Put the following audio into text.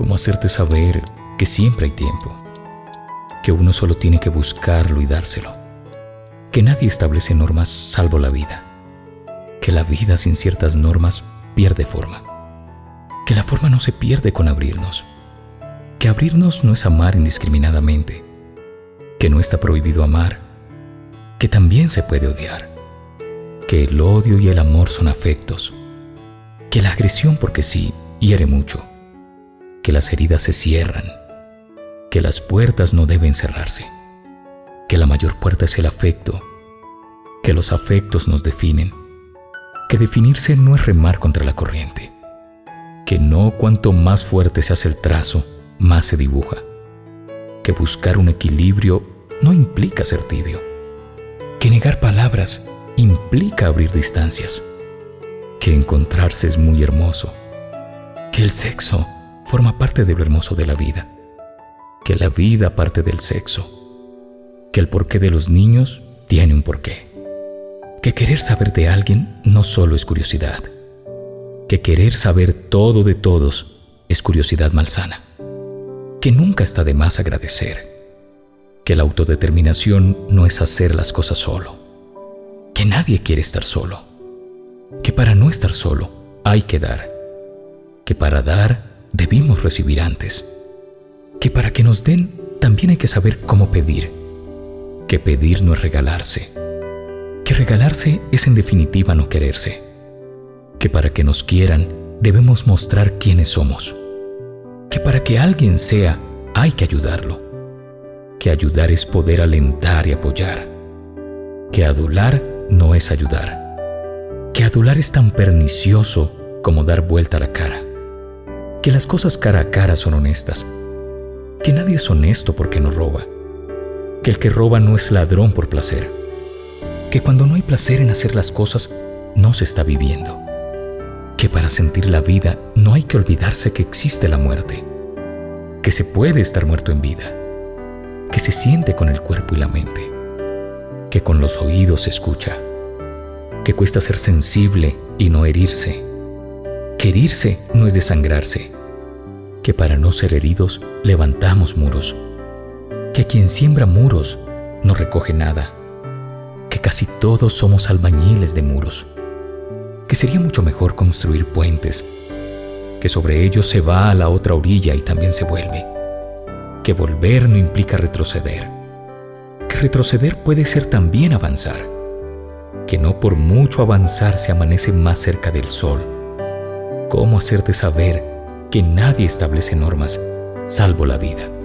cómo hacerte saber que siempre hay tiempo, que uno solo tiene que buscarlo y dárselo, que nadie establece normas salvo la vida, que la vida sin ciertas normas pierde forma, que la forma no se pierde con abrirnos, que abrirnos no es amar indiscriminadamente, que no está prohibido amar, que también se puede odiar, que el odio y el amor son afectos, que la agresión porque sí hiere mucho, que las heridas se cierran, que las puertas no deben cerrarse, que la mayor puerta es el afecto, que los afectos nos definen, que definirse no es remar contra la corriente, que no cuanto más fuerte se hace el trazo, más se dibuja, que buscar un equilibrio no implica ser tibio, que negar palabras implica abrir distancias, que encontrarse es muy hermoso, que el sexo forma parte de lo hermoso de la vida, que la vida parte del sexo, que el porqué de los niños tiene un porqué, que querer saber de alguien no solo es curiosidad, que querer saber todo de todos es curiosidad malsana, que nunca está de más agradecer, que la autodeterminación no es hacer las cosas solo, que nadie quiere estar solo, que para no estar solo hay que dar, que para dar debimos recibir antes. Que para que nos den también hay que saber cómo pedir. Que pedir no es regalarse. Que regalarse es en definitiva no quererse. Que para que nos quieran debemos mostrar quiénes somos. Que para que alguien sea hay que ayudarlo. Que ayudar es poder alentar y apoyar. Que adular no es ayudar. Que adular es tan pernicioso como dar vuelta a la cara que las cosas cara a cara son honestas, que nadie es honesto porque no roba, que el que roba no es ladrón por placer, que cuando no hay placer en hacer las cosas no se está viviendo, que para sentir la vida no hay que olvidarse que existe la muerte, que se puede estar muerto en vida, que se siente con el cuerpo y la mente, que con los oídos se escucha, que cuesta ser sensible y no herirse, que herirse no es desangrarse, que para no ser heridos levantamos muros, que quien siembra muros no recoge nada, que casi todos somos albañiles de muros, que sería mucho mejor construir puentes, que sobre ellos se va a la otra orilla y también se vuelve, que volver no implica retroceder, que retroceder puede ser también avanzar, que no por mucho avanzar se amanece más cerca del sol, cómo hacerte saber que nadie establece normas salvo la vida.